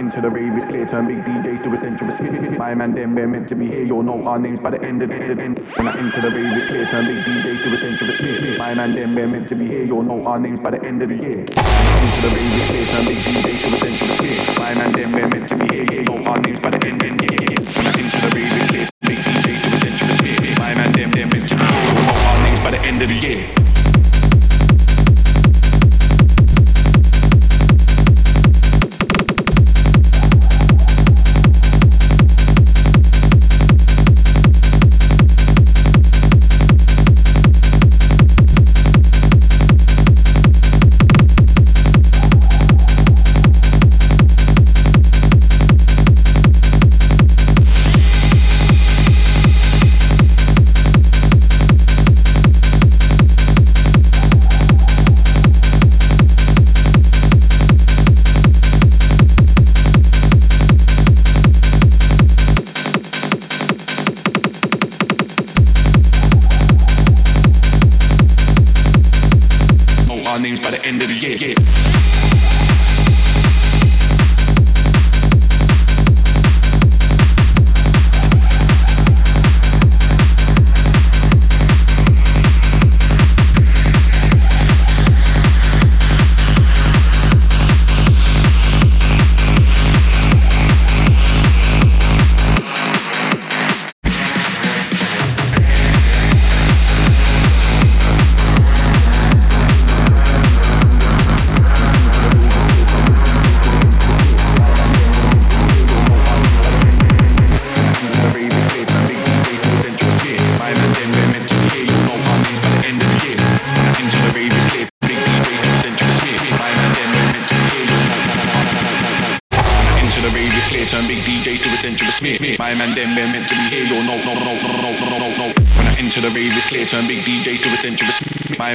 into the rave, it's clear. Turn big DJs to a central spin. My man, them, we're meant to be here. You'll know our names by the end of the end. When I enter the rave, it's clear. Turn big DJs to a central spin. My man, them, we're meant to be here. You'll know our names by the end of the year. Into the rave, it's clear. Turn big DJs to a central spin. My man, them, we're meant to be here. You'll know our names by the end of the year. When I enter the rave, it's clear. Big DJs to a central spin. My man, them, we're meant to be here. You'll know our names by the end of the year.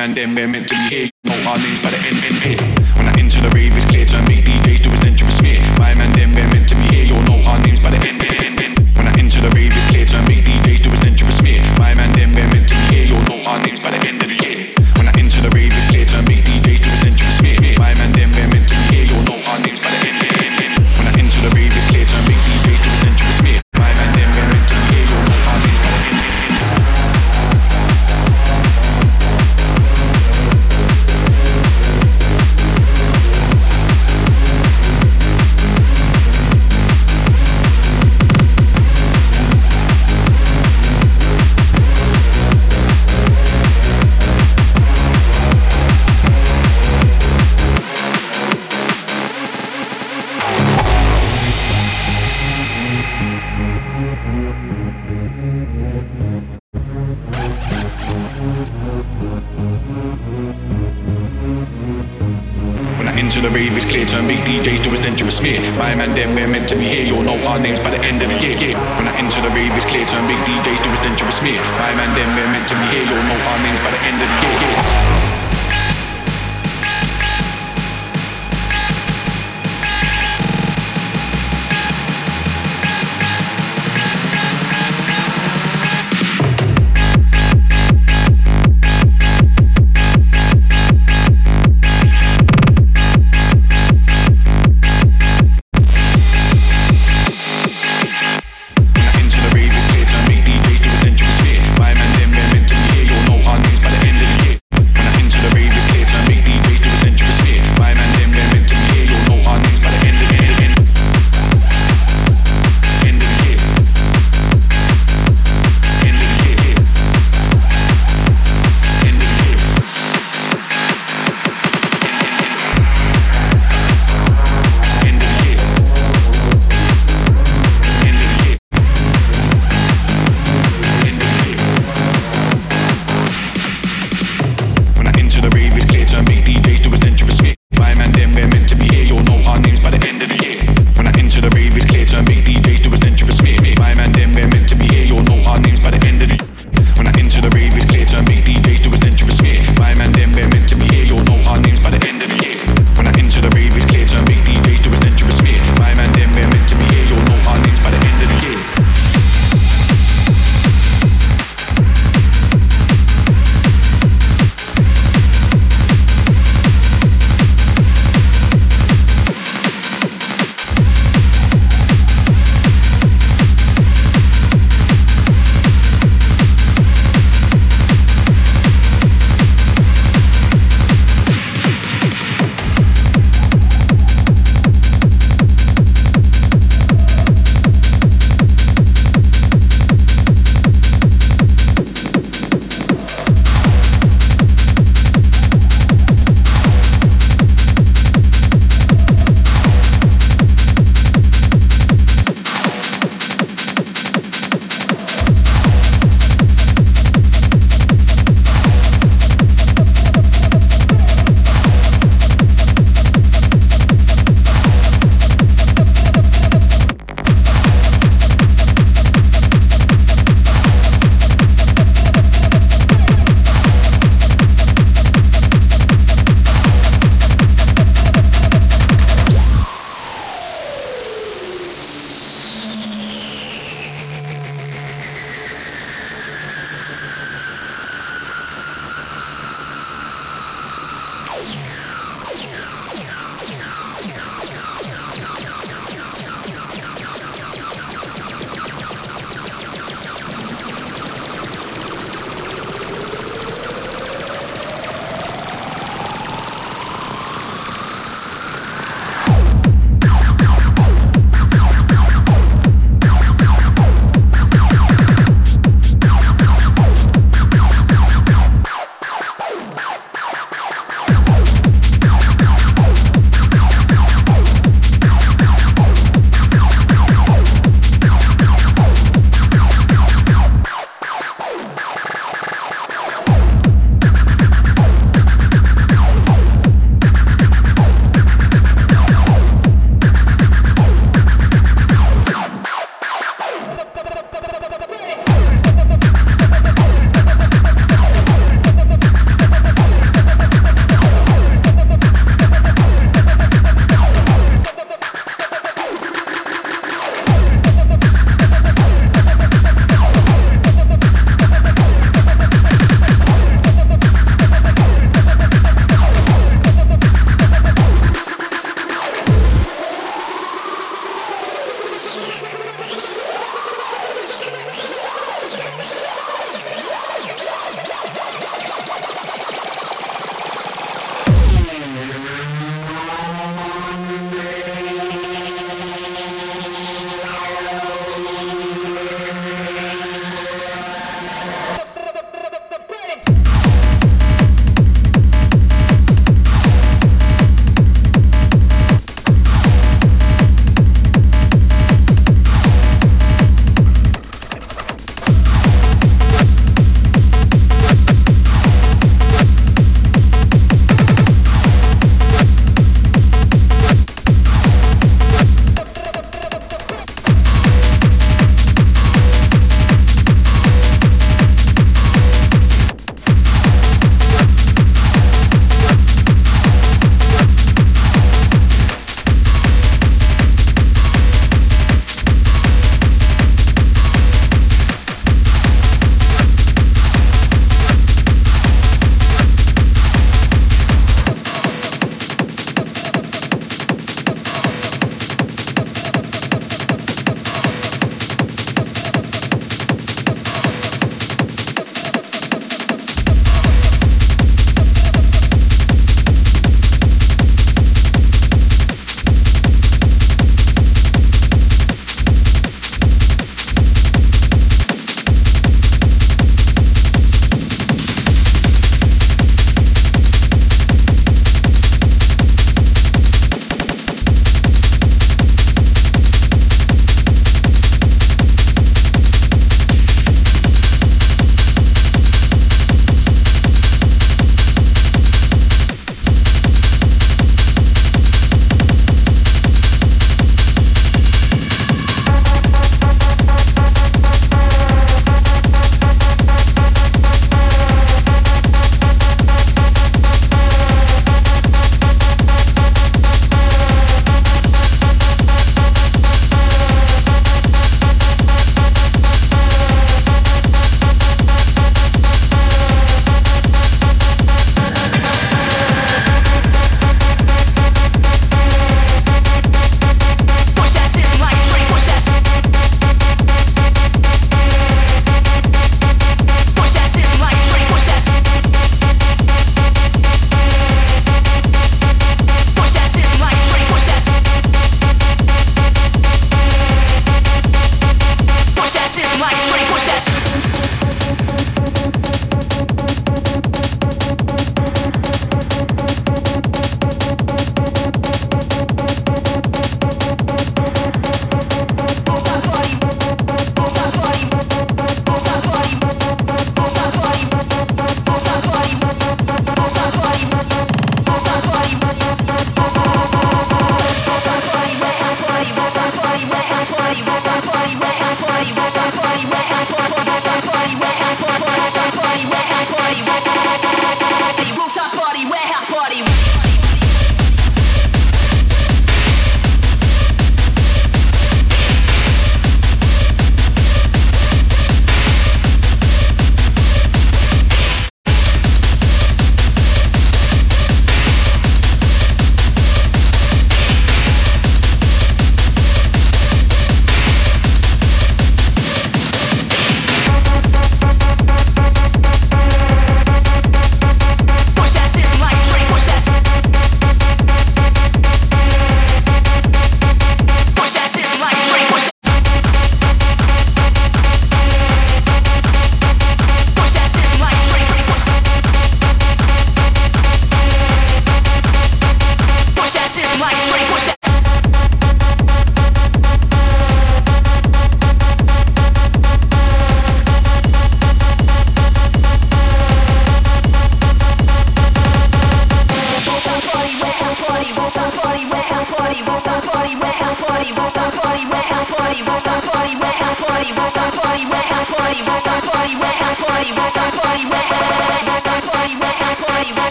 Man, them, we're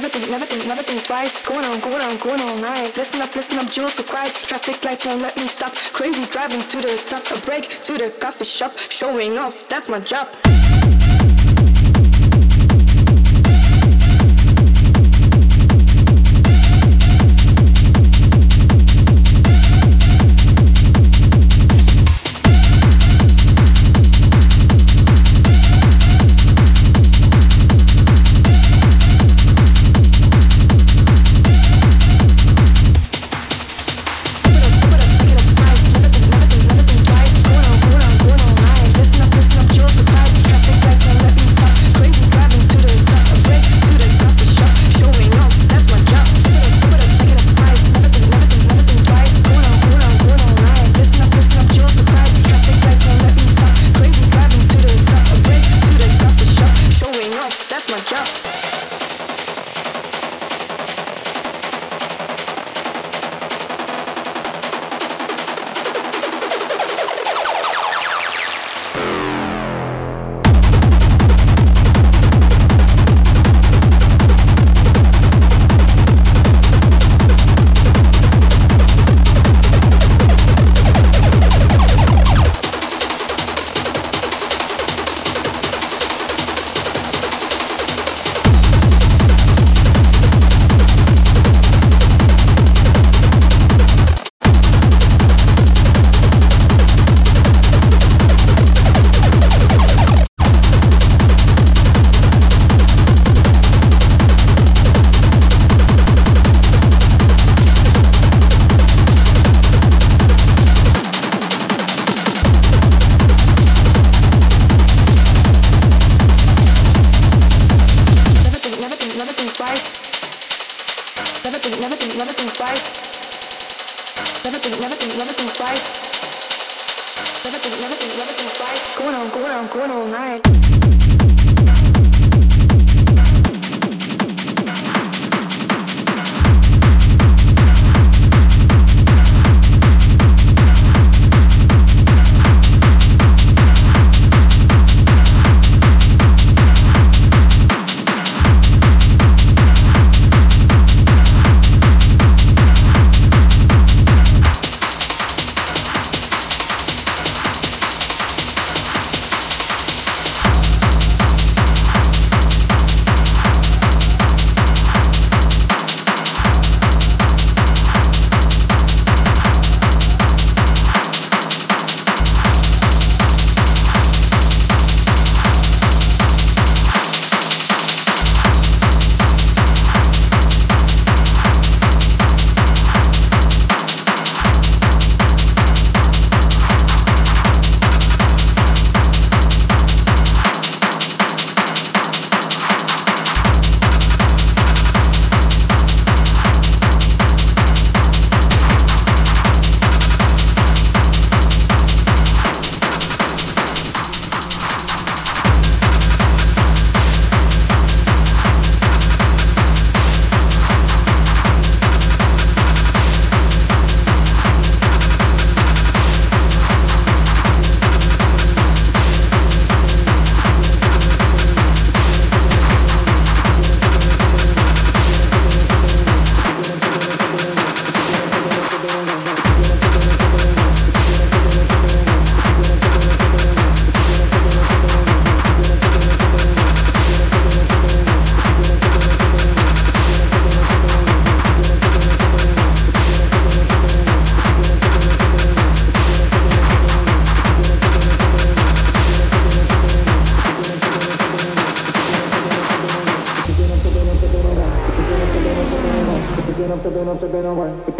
never think, never think, never think twice. Going on, going on, going all night. Listen up, listen up, jewels so quiet. Traffic lights won't let me stop. Crazy driving to the top, a break to the coffee shop. Showing off, that's my job.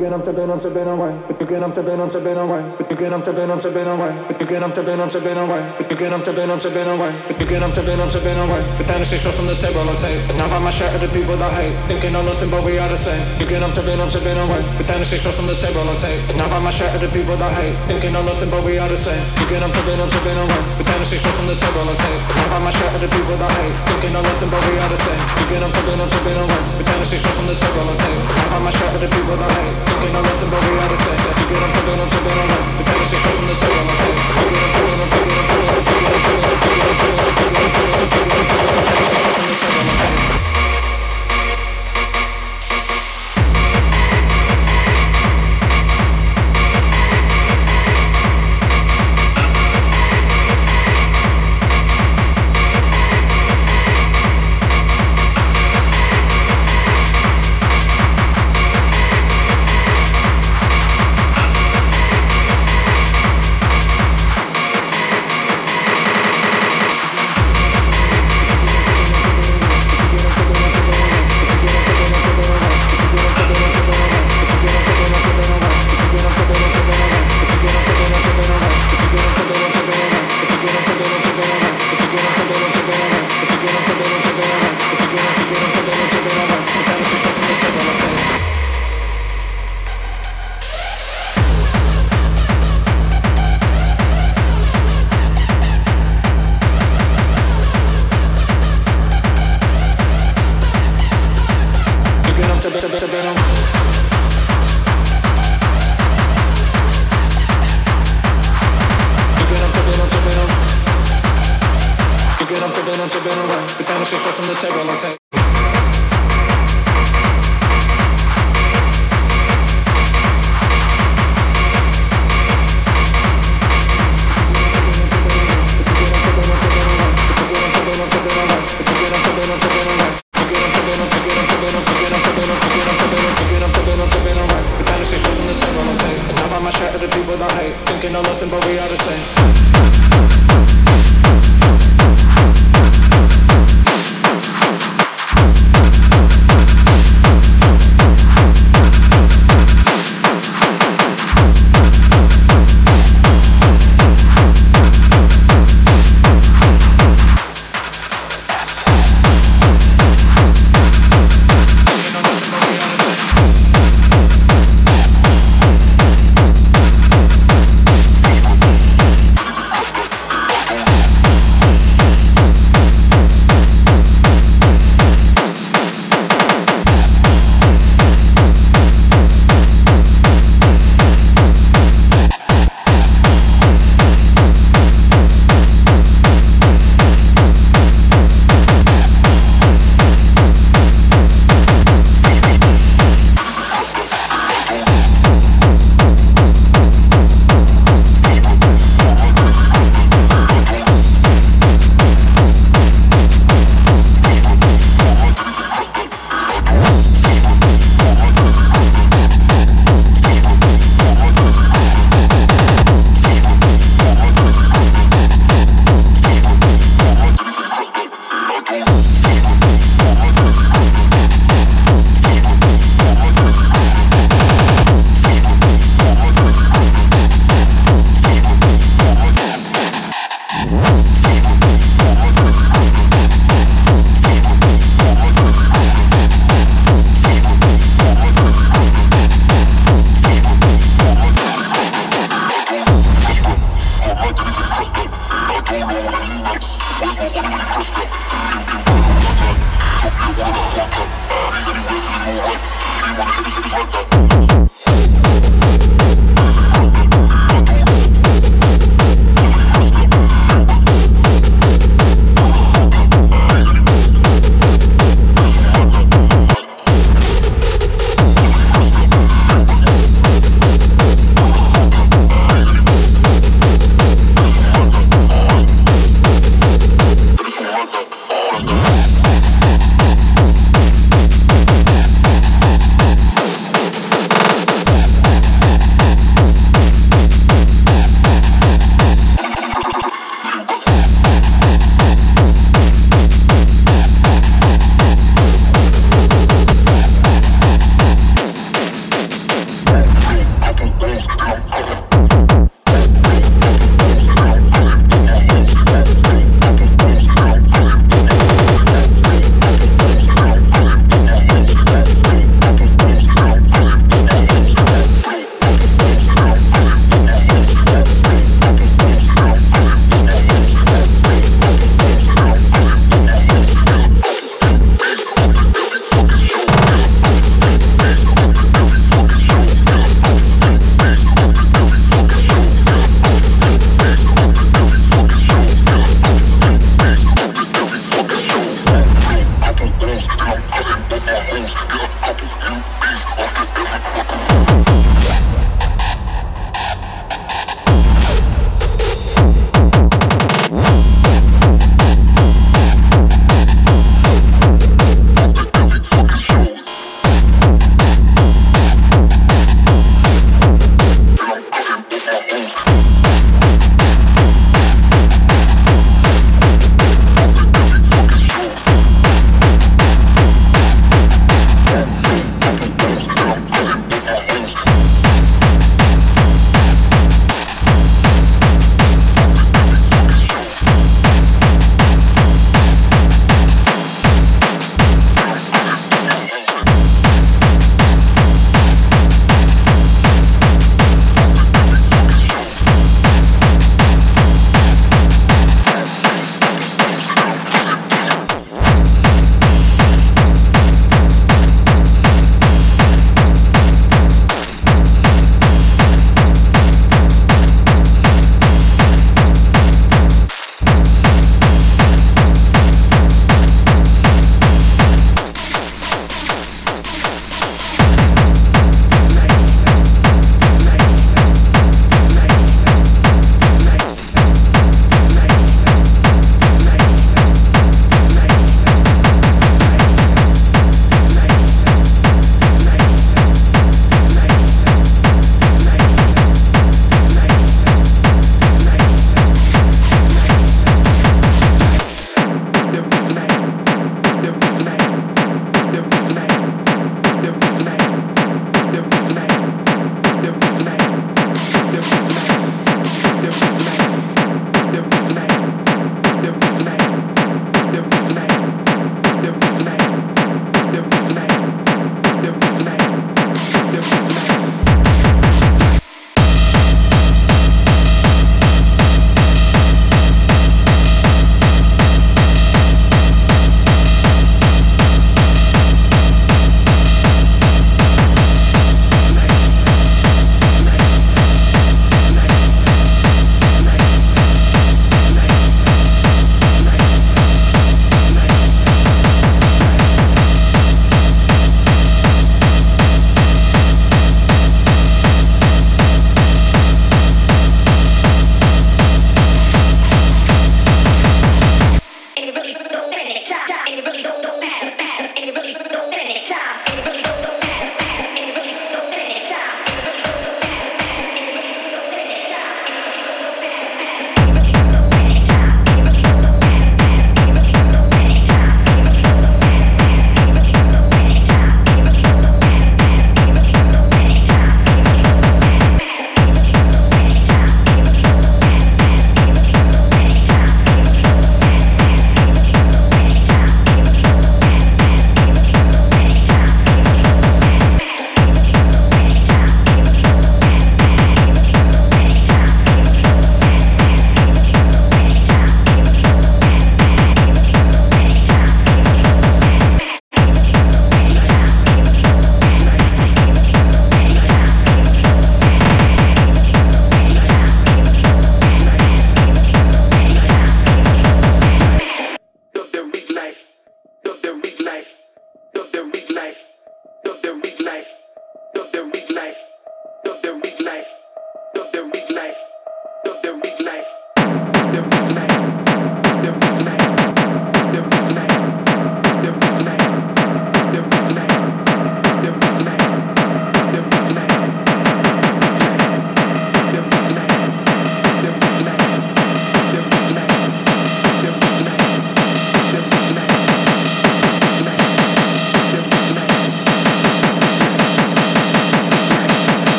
I'm gonna bed away. If up to bed, up to get up to bed, I'm been away. But you get up to bed, I'm been away. But you get up to bed, I'm been away. But you get up to bed, I'm been away. But then I see shots from the table I take. But now I'm a share of the people that hate. Thinking I'm nothing but we are the same. You get up to bed, I'm been away. But then I see shots from the table I take. But now I'm a share of the people that hate. Thinking I'm nothing but we are the same. You get up to bed, I'm been away. But then I see shots from the table I take. But now I'm a share of the people that hate. Thinking I'm nothing but we are the same. You get up to bed, I'm been away. But then I see shots from the table I take. But now I'm a share of the people that hate. Thinking I'm nothing but we are the same. You get up to bed, I'm been away. Thank you.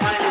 The words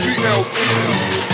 GL.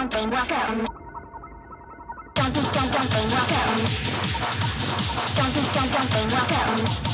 something was going. Don't do something was going. Don't do something was going.